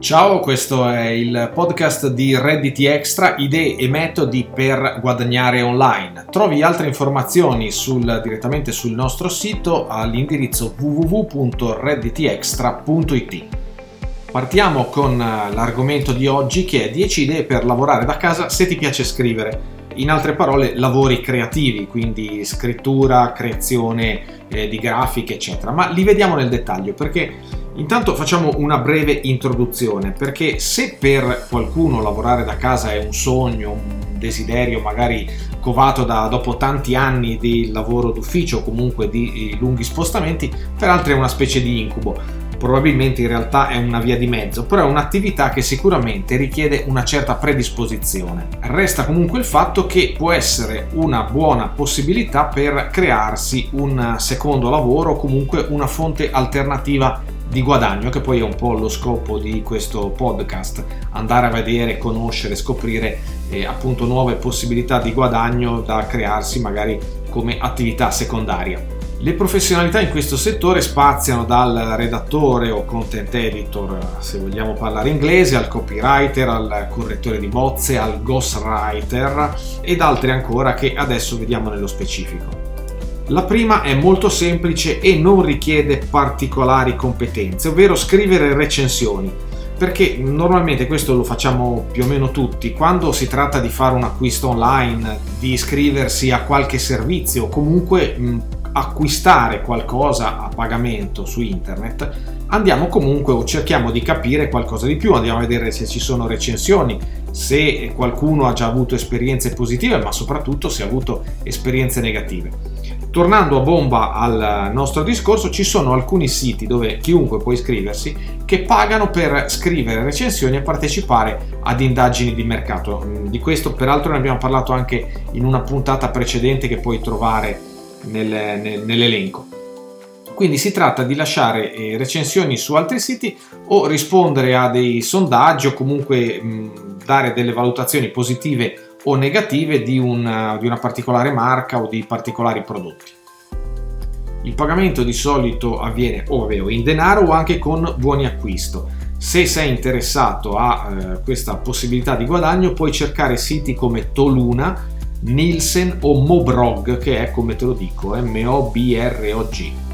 Ciao, questo è il podcast di Reddit Extra, idee e metodi per guadagnare online. Trovi altre informazioni sul, direttamente sul nostro sito all'indirizzo www.redditextra.it. Partiamo con l'argomento di oggi che è 10 idee per lavorare da casa se ti piace scrivere in altre parole lavori creativi, quindi scrittura, creazione eh, di grafiche, eccetera. Ma li vediamo nel dettaglio perché intanto facciamo una breve introduzione, perché se per qualcuno lavorare da casa è un sogno, un desiderio magari covato da dopo tanti anni di lavoro d'ufficio o comunque di lunghi spostamenti, per altri è una specie di incubo probabilmente in realtà è una via di mezzo, però è un'attività che sicuramente richiede una certa predisposizione. Resta comunque il fatto che può essere una buona possibilità per crearsi un secondo lavoro o comunque una fonte alternativa di guadagno, che poi è un po' lo scopo di questo podcast, andare a vedere, conoscere, scoprire eh, appunto nuove possibilità di guadagno da crearsi magari come attività secondaria. Le professionalità in questo settore spaziano dal redattore o content editor, se vogliamo parlare inglese, al copywriter, al correttore di bozze, al ghostwriter ed altre ancora che adesso vediamo nello specifico. La prima è molto semplice e non richiede particolari competenze, ovvero scrivere recensioni, perché normalmente questo lo facciamo più o meno tutti, quando si tratta di fare un acquisto online, di iscriversi a qualche servizio o comunque acquistare qualcosa a pagamento su internet, andiamo comunque o cerchiamo di capire qualcosa di più, andiamo a vedere se ci sono recensioni, se qualcuno ha già avuto esperienze positive, ma soprattutto se ha avuto esperienze negative. Tornando a bomba al nostro discorso, ci sono alcuni siti dove chiunque può iscriversi che pagano per scrivere recensioni e partecipare ad indagini di mercato. Di questo peraltro ne abbiamo parlato anche in una puntata precedente che puoi trovare nel, nel, nell'elenco. Quindi si tratta di lasciare eh, recensioni su altri siti o rispondere a dei sondaggi o comunque dare delle valutazioni positive o negative di una, di una particolare marca o di particolari prodotti. Il pagamento di solito avviene o in denaro o anche con buoni acquisto. Se sei interessato a eh, questa possibilità di guadagno puoi cercare siti come Toluna Nielsen o Mobrog, che è come te lo dico, M-O-B-R-O-G.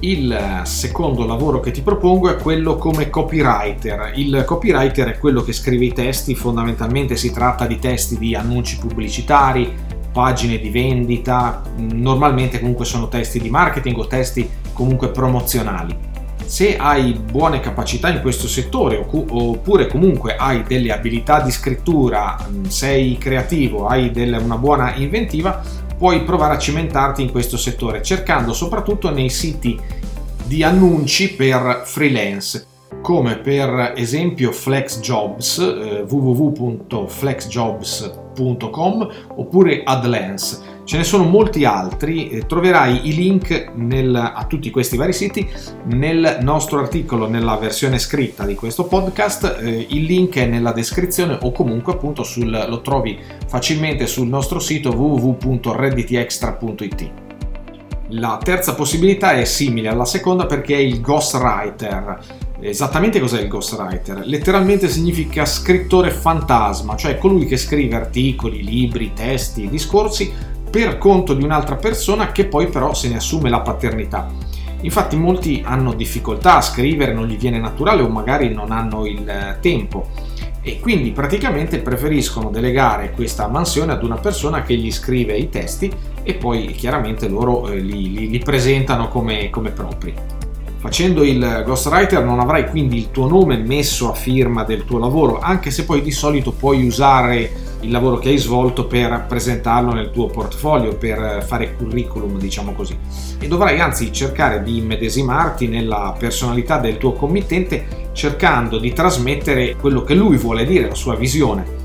Il secondo lavoro che ti propongo è quello come copywriter. Il copywriter è quello che scrive i testi, fondamentalmente si tratta di testi di annunci pubblicitari, pagine di vendita, normalmente comunque sono testi di marketing o testi comunque promozionali se hai buone capacità in questo settore oppure comunque hai delle abilità di scrittura, sei creativo, hai una buona inventiva, puoi provare a cimentarti in questo settore cercando soprattutto nei siti di annunci per freelance come per esempio FlexJobs, eh, www.flexjobs.com oppure AdLens Ce ne sono molti altri, eh, troverai i link nel, a tutti questi vari siti nel nostro articolo, nella versione scritta di questo podcast, eh, il link è nella descrizione o comunque appunto sul, lo trovi facilmente sul nostro sito www.redditextra.it. La terza possibilità è simile alla seconda perché è il ghostwriter. Esattamente cos'è il ghostwriter? Letteralmente significa scrittore fantasma, cioè colui che scrive articoli, libri, testi, discorsi per conto di un'altra persona che poi però se ne assume la paternità. Infatti molti hanno difficoltà a scrivere, non gli viene naturale o magari non hanno il eh, tempo e quindi praticamente preferiscono delegare questa mansione ad una persona che gli scrive i testi e poi chiaramente loro eh, li, li, li, presentano come, come propri. Facendo il ghostwriter non avrai quindi il tuo nome messo a firma del tuo lavoro, anche se poi di solito puoi usare il lavoro che hai svolto per presentarlo nel tuo portfolio, per fare curriculum, diciamo così. E dovrai anzi cercare di immedesimarti nella personalità del tuo committente cercando di trasmettere quello che lui vuole dire, la sua visione.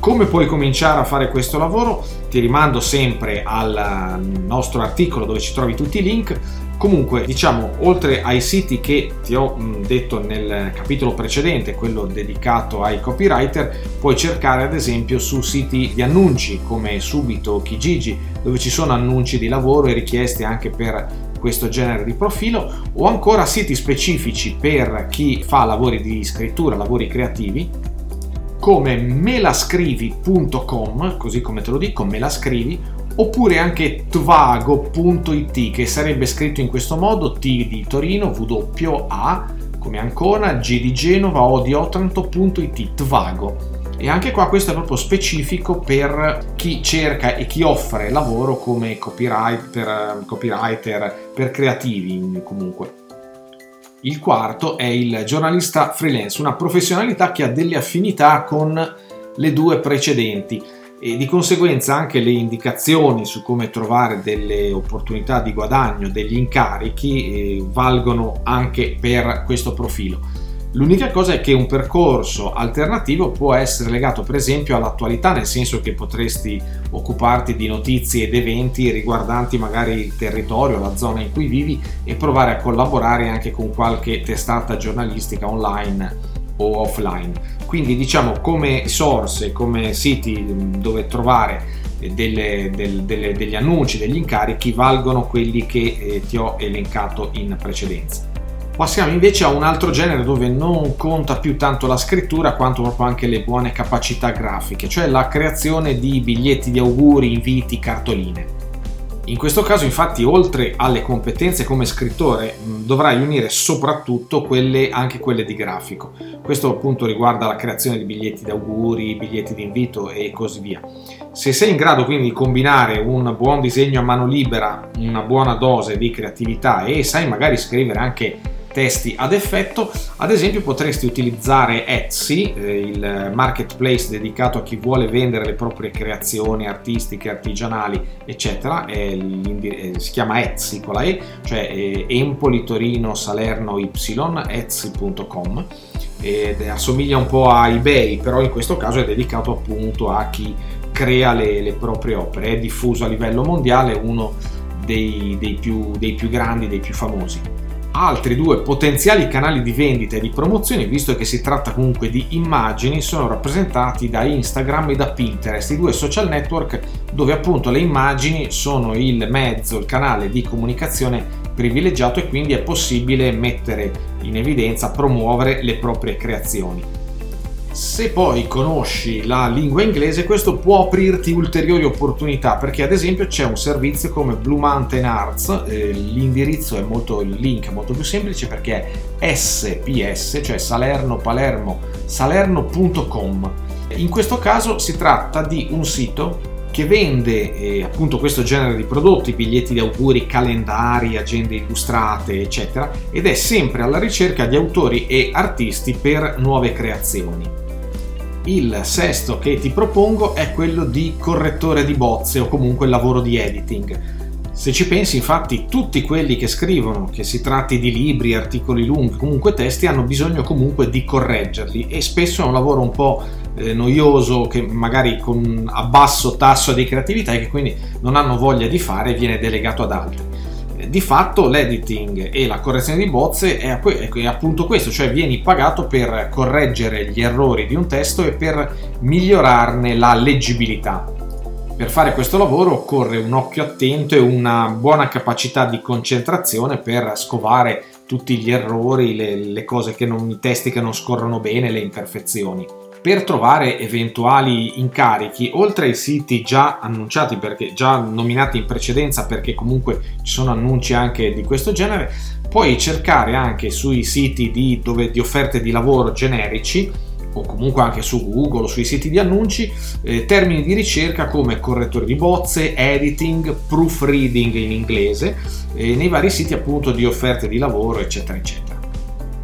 Come puoi cominciare a fare questo lavoro? Ti rimando sempre al nostro articolo dove ci trovi tutti i link Comunque, diciamo, oltre ai siti che ti ho detto nel capitolo precedente, quello dedicato ai copywriter, puoi cercare ad esempio su siti di annunci come Subito Kijiji, dove ci sono annunci di lavoro e richieste anche per questo genere di profilo o ancora siti specifici per chi fa lavori di scrittura, lavori creativi come melascrivi.com, così come te lo dico, melascrivi, oppure anche tvago.it che sarebbe scritto in questo modo T di Torino, W A come Ancona, G di Genova, O di Otranto.it, tvago. E anche qua questo è proprio specifico per chi cerca e chi offre lavoro come copywriter, copywriter per creativi comunque. Il quarto è il giornalista freelance, una professionalità che ha delle affinità con le due precedenti e di conseguenza anche le indicazioni su come trovare delle opportunità di guadagno, degli incarichi eh, valgono anche per questo profilo. L'unica cosa è che un percorso alternativo può essere legato per esempio all'attualità, nel senso che potresti occuparti di notizie ed eventi riguardanti magari il territorio, la zona in cui vivi e provare a collaborare anche con qualche testata giornalistica online o offline. Quindi diciamo come source, come siti dove trovare delle, del, delle, degli annunci, degli incarichi valgono quelli che eh, ti ho elencato in precedenza. Passiamo invece a un altro genere dove non conta più tanto la scrittura quanto proprio anche le buone capacità grafiche, cioè la creazione di biglietti di auguri, inviti, cartoline. In questo caso infatti oltre alle competenze come scrittore dovrai unire soprattutto quelle, anche quelle di grafico. Questo appunto riguarda la creazione di biglietti di auguri, biglietti di invito e così via. Se sei in grado quindi di combinare un buon disegno a mano libera, una buona dose di creatività e sai magari scrivere anche testi ad effetto, ad esempio potresti utilizzare Etsy, eh, il marketplace dedicato a chi vuole vendere le proprie creazioni artistiche, artigianali, eccetera, eh, si chiama Etsy con la E, cioè eh, Empoli, Torino, Salerno, Y, etsy.com ed assomiglia un po' a eBay, però in questo caso è dedicato appunto a chi crea le, le proprie opere, è diffuso a livello mondiale, uno dei, dei, più, dei più grandi, dei più famosi altri due potenziali canali di vendita e di promozione, visto che si tratta comunque di immagini, sono rappresentati da Instagram e da Pinterest, i due social network dove appunto le immagini sono il mezzo, il canale di comunicazione privilegiato e quindi è possibile mettere in evidenza, promuovere le proprie creazioni. Se poi conosci la lingua inglese, questo può aprirti ulteriori opportunità perché ad esempio c'è un servizio come Blue Mountain Arts, eh, l'indirizzo è molto, il link è molto più semplice perché è SPS, cioè Salerno Palermo, salerno.com. In questo caso si tratta di un sito che vende eh, appunto questo genere di prodotti, biglietti di auguri, calendari, agende illustrate, eccetera, ed è sempre alla ricerca di autori e artisti per nuove creazioni. Il sesto che ti propongo è quello di correttore di bozze o comunque lavoro di editing. Se ci pensi, infatti, tutti quelli che scrivono, che si tratti di libri, articoli lunghi, comunque testi, hanno bisogno comunque di correggerli e spesso è un lavoro un po' eh, noioso che magari con a basso tasso di creatività e che quindi non hanno voglia di fare e viene delegato ad altri di fatto l'editing e la correzione di bozze è, appunto questo, cioè vieni pagato per correggere gli errori di un testo e per migliorarne la leggibilità. Per fare questo lavoro occorre un occhio attento e una buona capacità di concentrazione per scovare tutti gli errori, le, le cose che non, i testi che non scorrono bene, le imperfezioni per trovare eventuali incarichi, oltre ai siti già annunciati, perché già nominati in precedenza, perché comunque ci sono annunci anche di questo genere, puoi cercare anche sui siti di, dove, di offerte di lavoro generici o comunque anche su Google o sui siti di annunci eh, termini di ricerca come correttore di bozze, editing, proofreading in inglese, eh, nei vari siti appunto di offerte di lavoro, eccetera, eccetera.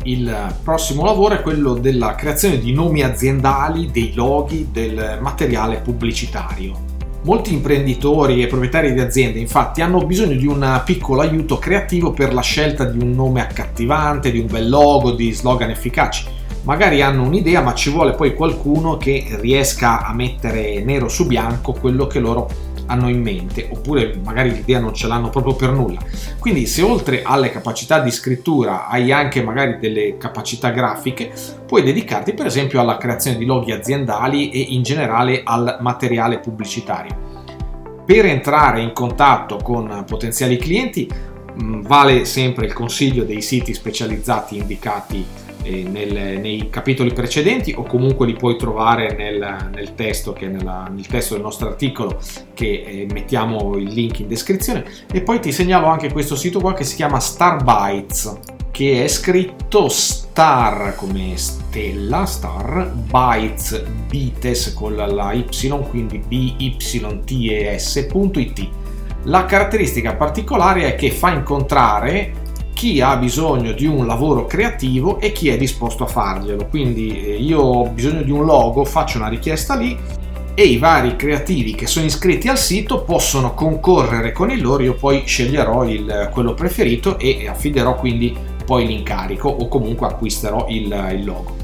Il prossimo lavoro è quello della creazione di nomi aziendali, dei loghi, del materiale pubblicitario. Molti imprenditori e proprietari di aziende infatti hanno bisogno di un piccolo aiuto creativo per la scelta di un nome accattivante, di un bel logo, di slogan efficaci. Magari hanno un'idea ma ci vuole poi qualcuno che riesca a mettere nero su bianco quello che loro hanno in mente, oppure magari l'idea non ce l'hanno proprio per nulla. Quindi se oltre alle capacità di scrittura hai anche magari delle capacità grafiche, puoi dedicarti per esempio alla creazione di loghi aziendali e in generale al materiale pubblicitario. Per entrare in contatto con potenziali clienti Mm, vale sempre il consiglio dei siti specializzati indicati nel, nei capitoli precedenti o comunque li puoi trovare nel, nel testo, che nella, nel testo del nostro articolo che eh, mettiamo il link in descrizione. E poi ti segnalo anche questo sito qua che si chiama Starbytes che è scritto star come stella star bytes bites con la y quindi b y t e s.it la caratteristica particolare è che fa incontrare chi ha bisogno di un lavoro creativo e chi è disposto a farglielo. Quindi eh, io ho bisogno di un logo, faccio una richiesta lì e i vari creativi che sono iscritti al sito possono concorrere con il loro, io poi sceglierò il, quello preferito e affiderò quindi poi l'incarico o comunque acquisterò il, il logo.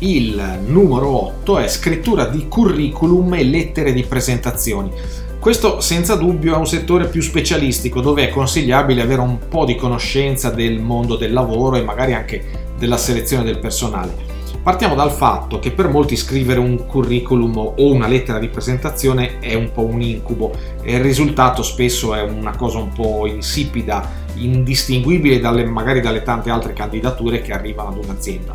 Il numero 8 è scrittura di curriculum e lettere di presentazioni. Questo senza dubbio è un settore più specialistico dove è consigliabile avere un po' di conoscenza del mondo del lavoro e magari anche della selezione del personale. Partiamo dal fatto che per molti scrivere un curriculum o una lettera di presentazione è un po' un incubo e il risultato spesso è una cosa un po' insipida, indistinguibile dalle, magari dalle tante altre candidature che arrivano ad un'azienda.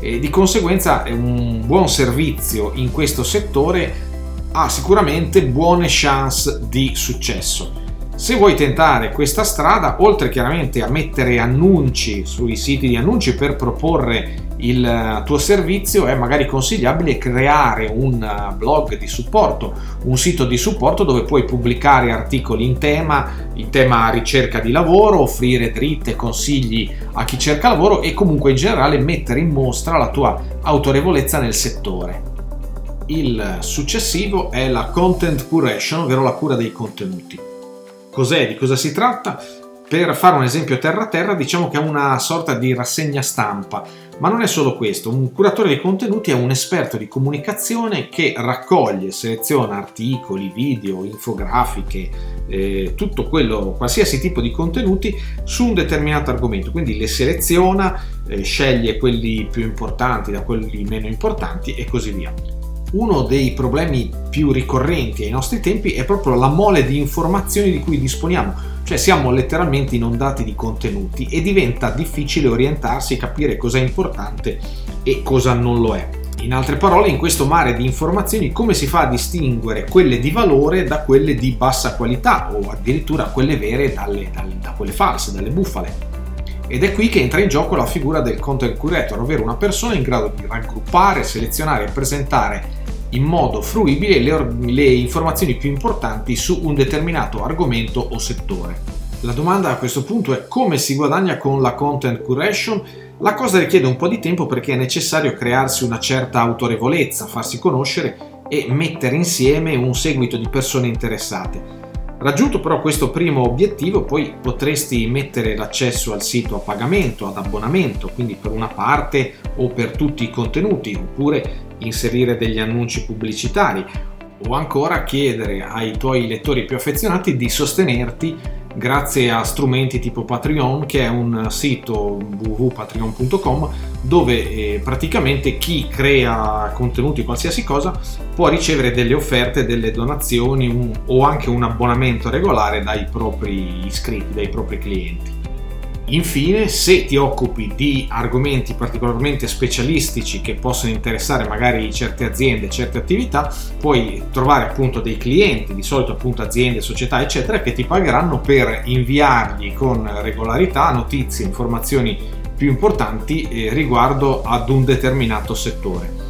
E di conseguenza un buon servizio in questo settore ha sicuramente buone chance di successo. Se vuoi tentare questa strada, oltre chiaramente a mettere annunci sui siti di annunci per proporre il tuo servizio, è magari consigliabile creare un blog di supporto, un sito di supporto dove puoi pubblicare articoli in tema, in tema ricerca di lavoro, offrire dritte, consigli a chi cerca lavoro e comunque in generale mettere in mostra la tua autorevolezza nel settore. Il successivo è la content curation, ovvero la cura dei contenuti. Cos'è? Di cosa si tratta? Per fare un esempio terra terra, diciamo che è una sorta di rassegna stampa, ma non è solo questo, un curatore dei contenuti è un esperto di comunicazione che raccoglie, seleziona articoli, video, infografiche, eh, tutto quello, qualsiasi tipo di contenuti su un determinato argomento, quindi le seleziona, eh, sceglie quelli più importanti da quelli meno importanti e così via uno dei problemi più ricorrenti ai nostri tempi è proprio la mole di informazioni di cui disponiamo, cioè siamo letteralmente inondati di contenuti e diventa difficile orientarsi e capire cosa è importante e cosa non lo è. In altre parole, in questo mare di informazioni come si fa a distinguere quelle di valore da quelle di bassa qualità o addirittura quelle vere dalle, dalle, da quelle false, dalle bufale? Ed è qui che entra in gioco la figura del content curator, ovvero una persona in grado di raggruppare, selezionare e presentare in modo fruibile le, le informazioni più importanti su un determinato argomento o settore. La domanda a questo punto è come si guadagna con la content curation? La cosa richiede un po' di tempo perché è necessario crearsi una certa autorevolezza, farsi conoscere e mettere insieme un seguito di persone interessate. Raggiunto però questo primo obiettivo, poi potresti mettere l'accesso al sito a pagamento, ad abbonamento, quindi per una parte o per tutti i contenuti, oppure inserire degli annunci pubblicitari o ancora chiedere ai tuoi lettori più affezionati di sostenerti grazie a strumenti tipo Patreon che è un sito www.patreon.com dove eh, praticamente chi crea contenuti qualsiasi cosa può ricevere delle offerte, delle donazioni un, o anche un abbonamento regolare dai propri iscritti, dai propri clienti. Infine, se ti occupi di argomenti particolarmente specialistici che possono interessare magari certe aziende, certe attività, puoi trovare appunto dei clienti, di solito appunto aziende, società, eccetera, che ti pagheranno per inviargli con regolarità notizie, informazioni più importanti eh, riguardo ad un determinato settore.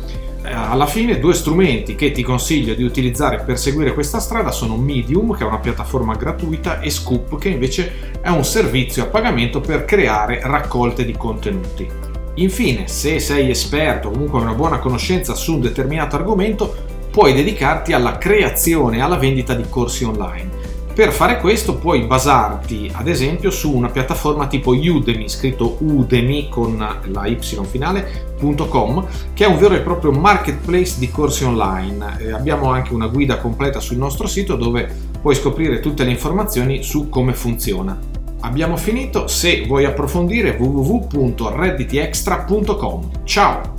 Eh, alla fine due strumenti che ti consiglio di utilizzare per seguire questa strada sono Medium, che è una piattaforma gratuita, e Scoop, che invece è un servizio a pagamento per creare raccolte di contenuti. Infine, se sei esperto o comunque hai una buona conoscenza su un determinato argomento, puoi dedicarti alla creazione e alla vendita di corsi online. Per fare questo puoi basarti ad esempio su una piattaforma tipo Udemy, scritto Udemy con la Y finale.com, che è un vero e proprio marketplace di corsi online. E abbiamo anche una guida completa sul nostro sito dove puoi scoprire tutte le informazioni su come funziona. Abbiamo finito, se vuoi approfondire www.redditextra.com. Ciao!